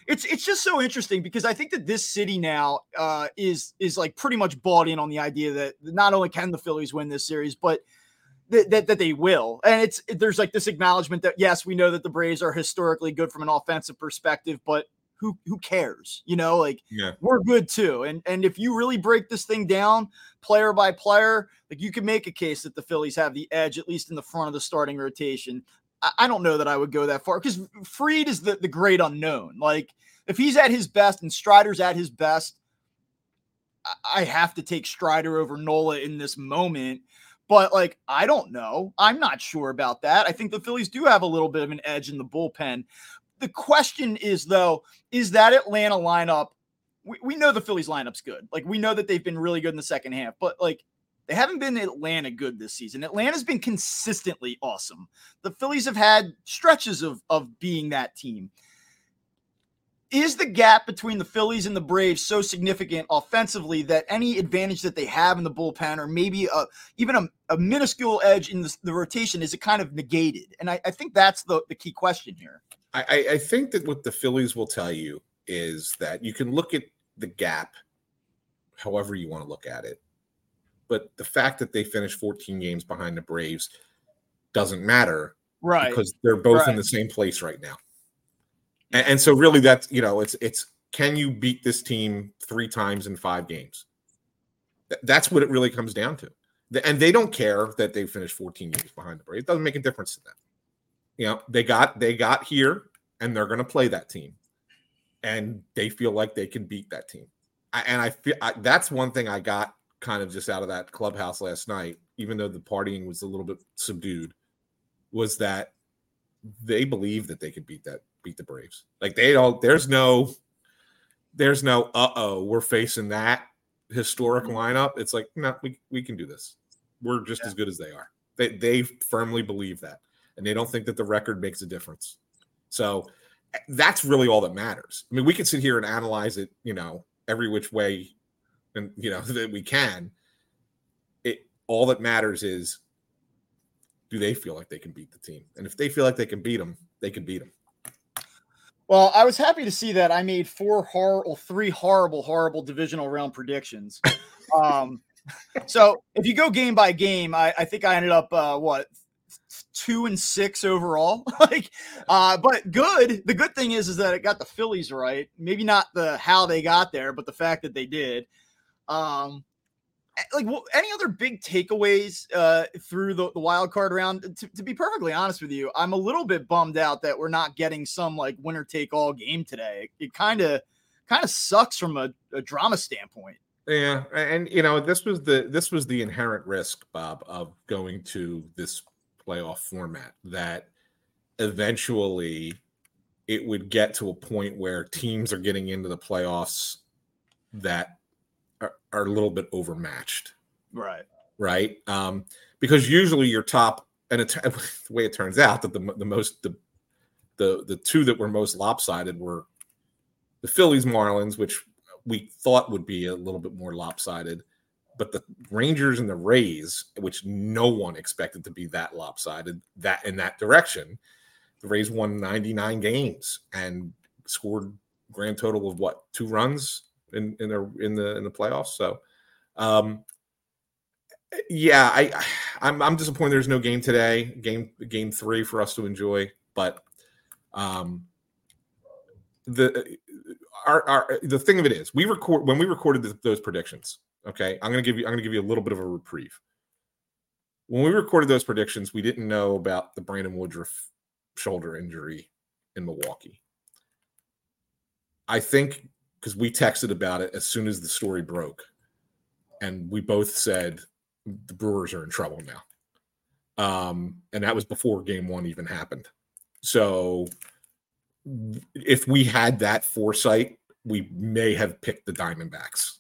It's it's just so interesting because I think that this city now uh, is is like pretty much bought in on the idea that not only can the Phillies win this series, but that, that, that they will. And it's there's like this acknowledgement that yes, we know that the Braves are historically good from an offensive perspective, but who who cares? You know, like yeah. we're good too. And and if you really break this thing down player by player, like you can make a case that the Phillies have the edge at least in the front of the starting rotation. I, I don't know that I would go that far because Fried is the the great unknown. Like if he's at his best and Strider's at his best, I have to take Strider over Nola in this moment. But like, I don't know. I'm not sure about that. I think the Phillies do have a little bit of an edge in the bullpen. The question is, though, is that Atlanta lineup? We, we know the Phillies lineup's good. Like, we know that they've been really good in the second half, but like, they haven't been Atlanta good this season. Atlanta's been consistently awesome. The Phillies have had stretches of, of being that team is the gap between the Phillies and the Braves so significant offensively that any advantage that they have in the bullpen, or maybe a, even a, a minuscule edge in the, the, rotation, is it kind of negated? And I, I think that's the, the key question here. I, I think that what the Phillies will tell you is that you can look at the gap however you want to look at it. But the fact that they finished 14 games behind the Braves doesn't matter. Right. Because they're both right. in the same place right now. And, and so really that's you know it's it's can you beat this team three times in five games? That's what it really comes down to. And they don't care that they finished 14 games behind the Braves. It doesn't make a difference to them. You know, they got they got here and they're going to play that team, and they feel like they can beat that team. I, and I feel I, that's one thing I got kind of just out of that clubhouse last night, even though the partying was a little bit subdued, was that they believe that they could beat that beat the Braves. Like they don't. There's no. There's no. Uh oh. We're facing that historic mm-hmm. lineup. It's like no. We we can do this. We're just yeah. as good as they are. They they firmly believe that, and they don't think that the record makes a difference. So eh, that's really all that matters. I mean, we can sit here and analyze it, you know, every which way, and you know that we can. It all that matters is do they feel like they can beat the team? And if they feel like they can beat them, they can beat them. Well, I was happy to see that I made four horrible, three horrible, horrible divisional round predictions. um, so if you go game by game, I, I think I ended up uh, what two and six overall. like, uh, but good. The good thing is, is that it got the Phillies right. Maybe not the how they got there, but the fact that they did. Um, like any other big takeaways uh, through the, the wild card round? To, to, be perfectly honest with you i'm a little bit bummed out that we're not getting some like winner take all game today. It kind of kind of sucks from a, a, drama standpoint. Yeah and you know this was the this was the inherent risk bob of going to this playoff format that eventually it would get to a point where teams are getting into the playoffs that are, a little bit overmatched. Right. Right. Um, because usually your top, and it's the way it turns out that the, the most, the, the, the two that were most lopsided were the Phillies Marlins, which we thought would be a little bit more lopsided, but the Rangers and the Rays, which no one expected to be that lopsided, that in that direction. The Rays won 99 games and scored grand total of what two runs in in the in the in the playoffs. So, um, yeah, I I'm I'm disappointed there's no game today, game game three for us to enjoy. But um, the our, our the thing of it is we record when we recorded the, those predictions. Okay, I'm gonna give you I'm gonna give you a little bit of a reprieve. When we recorded those predictions, we didn't know about the Brandon Woodruff shoulder injury in Milwaukee. I think because we texted about it as soon as the story broke, and we both said the Brewers are in trouble now. Um, and that was before game one even happened. So if we had that foresight, we may have picked the Diamondbacks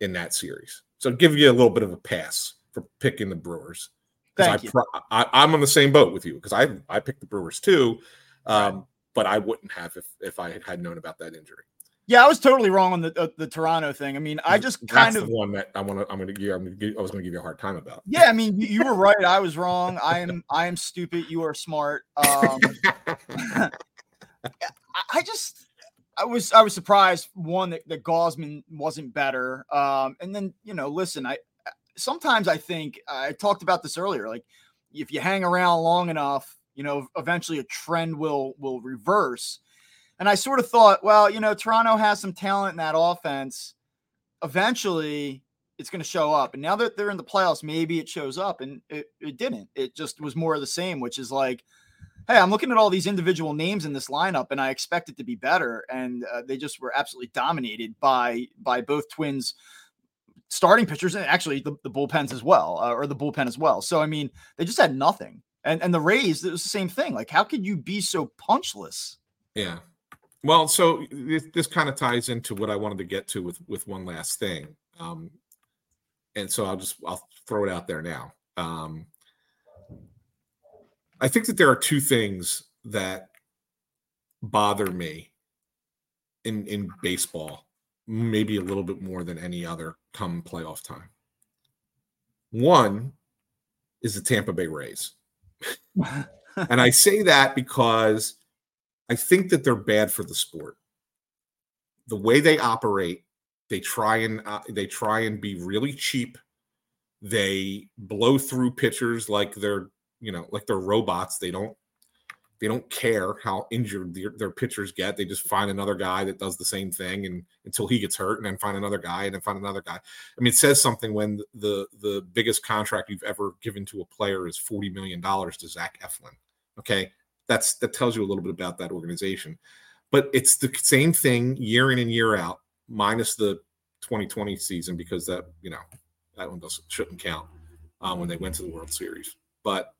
in that series. So I'll give you a little bit of a pass for picking the Brewers. Thank I, you. I, am on the same boat with you because I I picked the Brewers too, um, but I wouldn't have if if I had known about that injury. Yeah, I was totally wrong on the uh, the Toronto thing. I mean, I just That's kind of one that I want to. I'm going to give. I'm gonna I was going to give you a hard time about. Yeah, I mean, you, were right. I was wrong. I am. I am stupid. You are smart. Um, I just. I was I was surprised one that, that Gausman wasn't better. Um, and then you know, listen, I sometimes I think I talked about this earlier. Like if you hang around long enough, you know, eventually a trend will will reverse. And I sort of thought, well, you know, Toronto has some talent in that offense. Eventually, it's going to show up. And now that they're in the playoffs, maybe it shows up. And it, it didn't. It just was more of the same, which is like, hey, I'm looking at all these individual names in this lineup, and I expect it to be better. And uh, they just were absolutely dominated by by both Twins starting pitchers and actually the, the bullpens as well, uh, or the bullpen as well. So I mean, they just had nothing. And and the Rays, it was the same thing. Like, how could you be so punchless? Yeah. Well, so this, this kind of ties into what I wanted to get to with with one last thing, um, and so I'll just I'll throw it out there now. Um, I think that there are two things that bother me in in baseball, maybe a little bit more than any other come playoff time. One is the Tampa Bay Rays. and I say that because I think that they're bad for the sport. The way they operate, they try and uh, they try and be really cheap. They blow through pitchers like they're you know, like they're robots. They don't they don't care how injured their, their, pitchers get. They just find another guy that does the same thing and until he gets hurt, and then find another guy, and then find another guy. I mean, it says something when the the biggest contract you've ever given to a player is forty million dollars to Zach Eflin. Okay, that's that tells you a little bit about that organization. But it's the same thing year in and year out, minus the 2020 season because that you know that one doesn't shouldn't count um, when they went to the World Series. But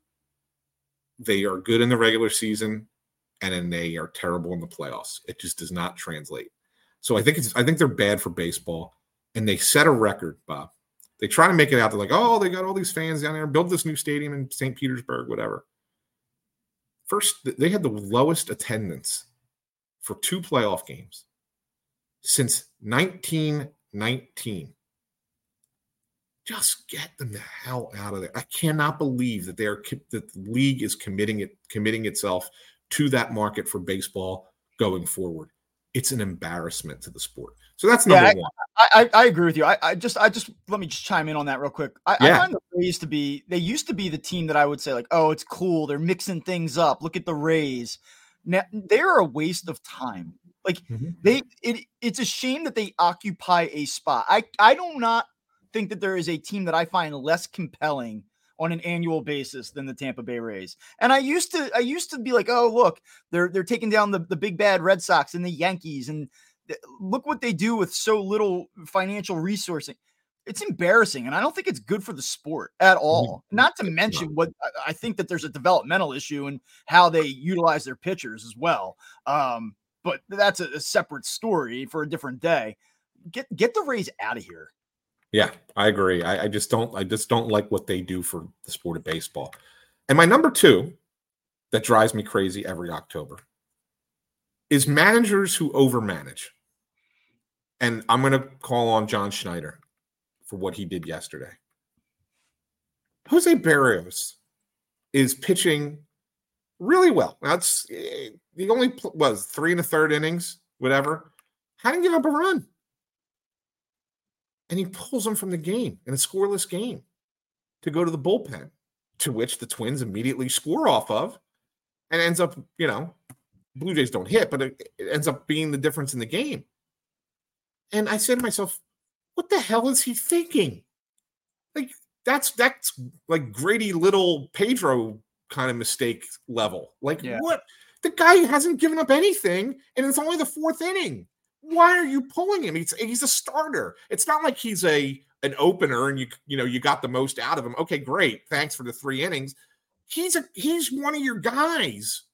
they are good in the regular season and then they are terrible in the playoffs. It just does not translate. So I think it's I think they're bad for baseball and they set a record, Bob. They try to make it out. They're like, oh, they got all these fans down there, build this new stadium in St. Petersburg, whatever. First, they had the lowest attendance for two playoff games since 1919 just get them the hell out of there. I cannot believe that they're that the league is committing it committing itself to that market for baseball going forward. It's an embarrassment to the sport. So that's number yeah, one. I, I, I, agree with you. I, I, just I just let me just chime in on that real quick. I, yeah. I find the Rays to be they used to be the team that I would say like, oh, it's cool. They're mixing things up. Look at the Rays. Now they're a waste of time. Like mm-hmm. they it it's a shame that they occupy a spot. I I do not think that there is a team that I find less compelling on an annual basis than the Tampa Bay Rays. And I used to I used to be like, oh look, they're they're taking down the, the big bad Red Sox and the Yankees and look what they do with so little financial resourcing. It's embarrassing, and I don't think it's good for the sport at all. Not to mention what I think that there's a developmental issue in how they utilize their pitchers as well. Um, but that's a, a separate story for a different day. Get get the Rays out of here. Yeah, I agree. I, I, just don't. I just don't like what they do for the sport of baseball. And my number two, that drives me crazy every October, is managers who overmanage. And I'm going to call on John Schneider for what he did yesterday. Jose Berrios is pitching really well. That's eh, only was three and a third innings, whatever. How did he give up a run? and he pulls them from the game in a scoreless game to go to the bullpen, to which the Twins immediately score off of and ends up, you know, Blue Jays don't hit, but it, it ends up being the difference in the game. And I said to myself, what the hell is he thinking? Like that's that's like Grady Little Pedro kind of mistake level. Like Yeah. what? The guy hasn't given up anything, and it's only the fourth inning. Why are you pulling him? He's he's a starter. It's not like he's a an opener and you you know you got the most out of him. Okay, great. Thanks for the three innings. He's a he's one of your guys.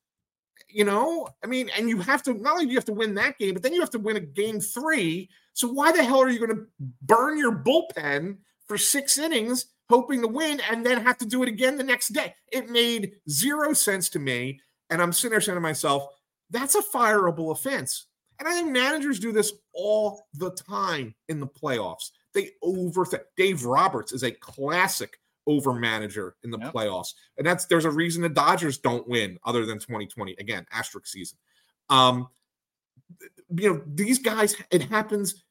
You know, I mean, and you have to not only do you have to win that game, but then you have to win a game three. So why the hell are you going to burn your bullpen for six innings, hoping to win, and then have to do it again the next day? It made zero sense to me. And I'm sitting there saying to myself, that's a fireable offense. And I think managers do this all the time in the playoffs. They overthink. Dave Roberts is a classic over manager in the Yep. playoffs. And that's there's a reason the Dodgers don't win other than 2020. Again, asterisk season. Um, you know, these guys, it happens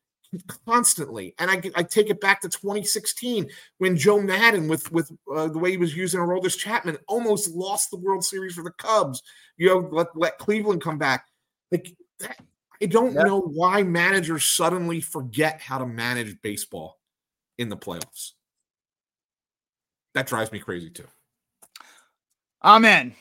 constantly. And I, I take it back to 2016 when Joe Maddon, with with uh, the way he was using Aroldis Chapman, almost lost the World Series for the Cubs. You know, let, let Cleveland come back. Like that, I don't Yeah. know why managers suddenly forget how to manage baseball in the playoffs. That drives me crazy too. Amen.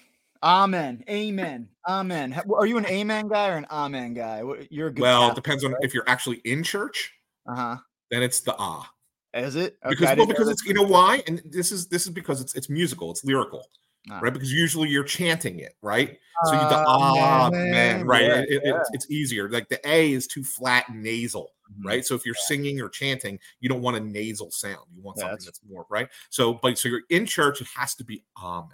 Amen. Amen. Amen. Are you an amen guy or an amen guy? You're. Well, it depends on if you're actually in church, Uh huh. then it's the ah. Is it? Okay, because well, because it's you know why, and this is this is because it's it's musical, it's lyrical, Ah. right? Because usually you're chanting it, right? So you the ah Amen. man, right? Yeah, It- it- yeah. it's, it's easier. Like the A is too flat and nasal. Right? So if you're singing or chanting, you don't want a nasal sound. You want something that's- that's more right. So, but so you're in church, it has to be amen.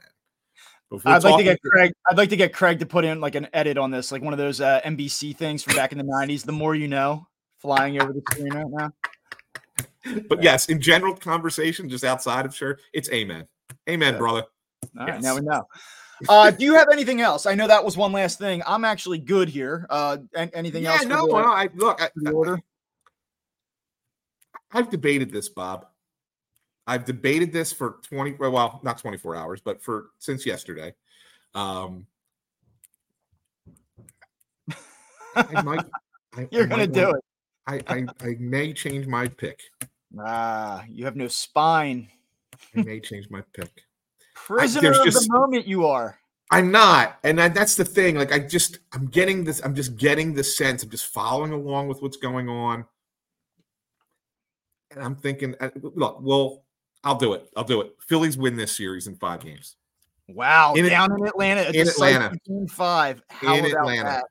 I'd like to get Craig. I'd like to get Craig to put in like an edit on this, like one of those uh, NBC things from back in the '90s. The more you know, flying over the screen right now. but yes, in general conversation, just outside of church, it's amen, amen, Yeah. brother. All right, now we know. Uh, do you have anything else? I know that was one last thing. I'm actually good here. Uh, anything Yeah, else? for no, no, I look, I, order? I've debated this, Bob. I've debated this for 20 well, not 24 hours, but for since yesterday. Um I might I, You're gonna do it. I, I I may change my pick. Ah, you have no spine. I may change my pick. Prisoner of just- the moment you are. I'm not, and that, that's the thing. Like I just, I'm getting this. I'm just getting the sense. I'm just following along with what's going on, and I'm thinking, uh, look, well, I'll do it. I'll do it. Phillies win this series in five games. Wow, In it- down in Atlanta, in Atlanta. Game five. How In about Atlanta. that?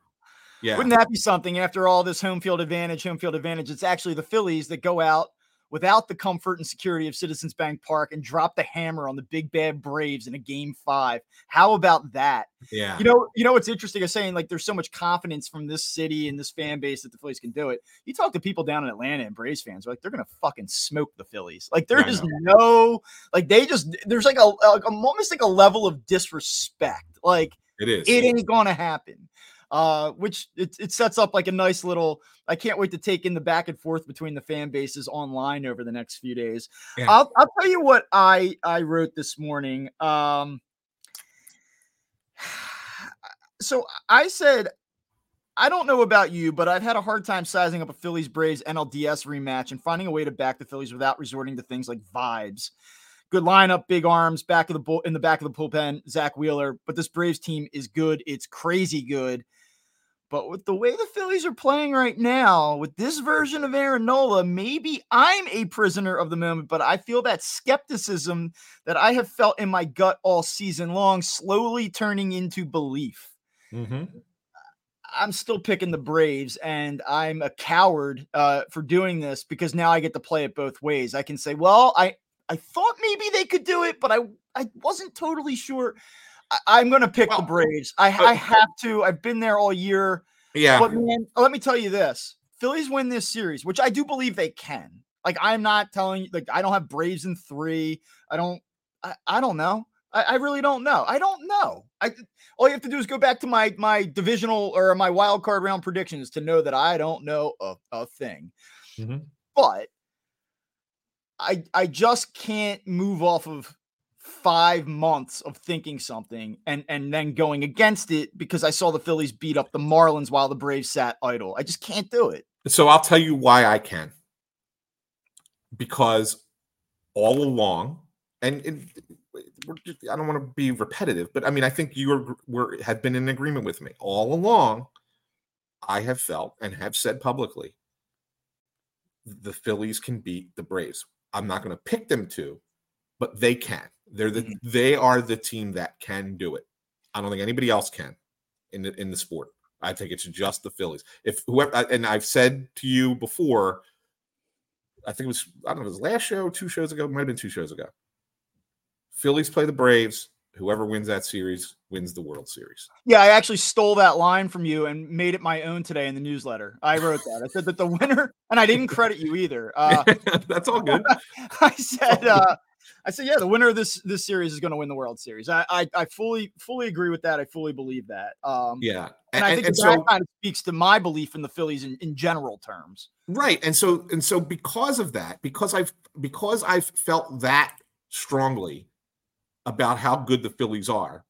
Yeah, Wouldn't that be something after all this home field advantage, home field advantage? It's actually the Phillies that go out without the comfort and security of Citizens Bank Park and drop the hammer on the big bad Braves in a game five. How about that? yeah. You know, you know what's interesting is saying like there's so much confidence from this city and this fan base that the Phillies can do it. You talk to people down in Atlanta and Braves fans, like they're gonna fucking smoke the Phillies. Like there is no like they just there's like a, like almost like a level of disrespect. Like it is. it ain't gonna happen. Uh, which it, it sets up like a nice little. I can't wait to take in the back and forth between the fan bases online over the next few days. Yeah. I'll I'll tell you what I I wrote this morning. Um, so I said. I don't know about you, but I've had a hard time sizing up a Phillies Braves NLDS rematch and finding a way to back the Phillies without resorting to things like vibes. Good lineup, big arms, back of the bull in the back of the bullpen, Zack Wheeler. But this Braves team is good. It's crazy good. But with the way the Phillies are playing right now, with this version of Aaron Nola, maybe I'm a prisoner of the moment, but I feel that skepticism that I have felt in my gut all season long slowly turning into belief. Mhm. I'm still picking the Braves, and I'm a coward uh, for doing this because now I get to play it both ways. I can say, well, I I thought maybe they could do it, but I I wasn't totally sure. I, I'm going to pick Well, the Braves. I, but- I have to. I've been there all year. Yeah. But man, let me tell you this: Phillies win this series, which I do believe they can. Like I'm not telling you, like I don't have Braves in three. I don't. I, I don't know. I, I really don't know. I don't know. I all you have to do is go back to my my divisional or my wild card round predictions to know that I don't know a, a thing. Mhm. But I I just can't move off of five months of thinking something and and then going against it because I saw the Phillies beat up the Marlins while the Braves sat idle. I just can't do it. So I'll tell you why I can. Because all along, and, just, I don't want to be repetitive, but I mean, I think you are, were have been in agreement with me all along. I have felt and have said publicly the Phillies can beat the Braves. I'm not going to pick them to, but they can. They're the mm-hmm. they are the team that can do it. I don't think anybody else can in the in the sport. I think it's just the Phillies. If whoever and I've said to you before, I think it was I don't know, it was last show, two shows ago, might have been two shows ago. Phillies play the Braves. Whoever wins that series wins the World Series. Yeah, I actually stole that line from you and made it my own today in the newsletter. I wrote that. I said that the winner, and I didn't credit you either. Uh, That's all good. I said, uh, I said, yeah, the winner of this this series is going to win the World Series. I, I, I fully fully agree with that. I fully believe that. Um, yeah, and, and I think and that so, kind of speaks to my belief in the Phillies in, in general terms. Right, and so and so because of that, because I've because I've felt that strongly about how good the Phillies are.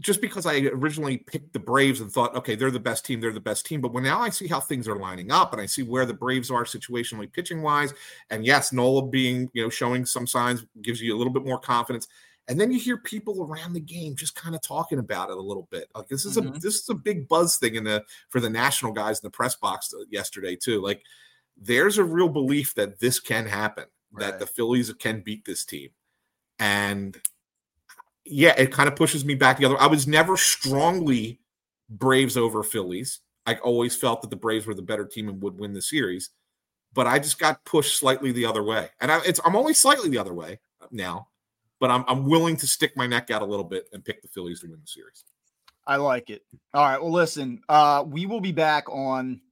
Just because I originally picked the Braves and thought, okay, they're the best team, they're the best team. But when now I see how things are lining up and I see where the Braves are situationally pitching wise, and yes, Nola being, you know, showing some signs gives you a little bit more confidence. And then you hear people around the game just kind of talking about it a little bit. Like this is mm-hmm. a this is a big buzz thing in the for the national guys in the press box yesterday too. Like there's a real belief that this can happen, right. that the Phillies can beat this team. And yeah, it kind of pushes me back the other. I was never strongly Braves over Phillies. I always felt that the Braves were the better team and would win the series, but I just got pushed slightly the other way, and I, it's I'm only slightly the other way now, but I'm I'm willing to stick my neck out a little bit and pick the Phillies to win the series. I like it. All right. Well, listen, uh, we will be back on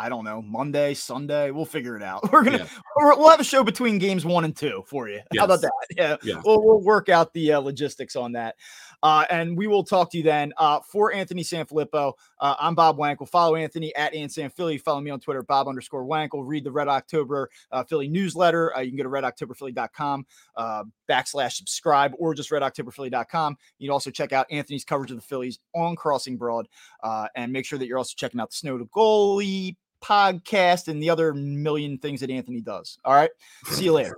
I don't know, Monday, Sunday. We'll figure it out. We're gonna yeah. we'll have a show between games one and two for you. Yes. How about that? Yeah, yeah. We'll, we'll work out the uh, logistics on that. Uh, and we will talk to you then. Uh, for Anthony Sanfilippo, uh, I'm Bob Wankel. Follow Anthony at Philly. Follow me on Twitter, Bob underscore Wankel. Read the Red October uh, Philly newsletter. Uh, you can go to redoctoberphilly.com uh, backslash subscribe or just redoctoberphilly.com. You can also check out Anthony's coverage of the Phillies on Crossing Broad uh, and make sure that you're also checking out the Snow to Goalie podcast and the other million things that Anthony does. All right. See you later.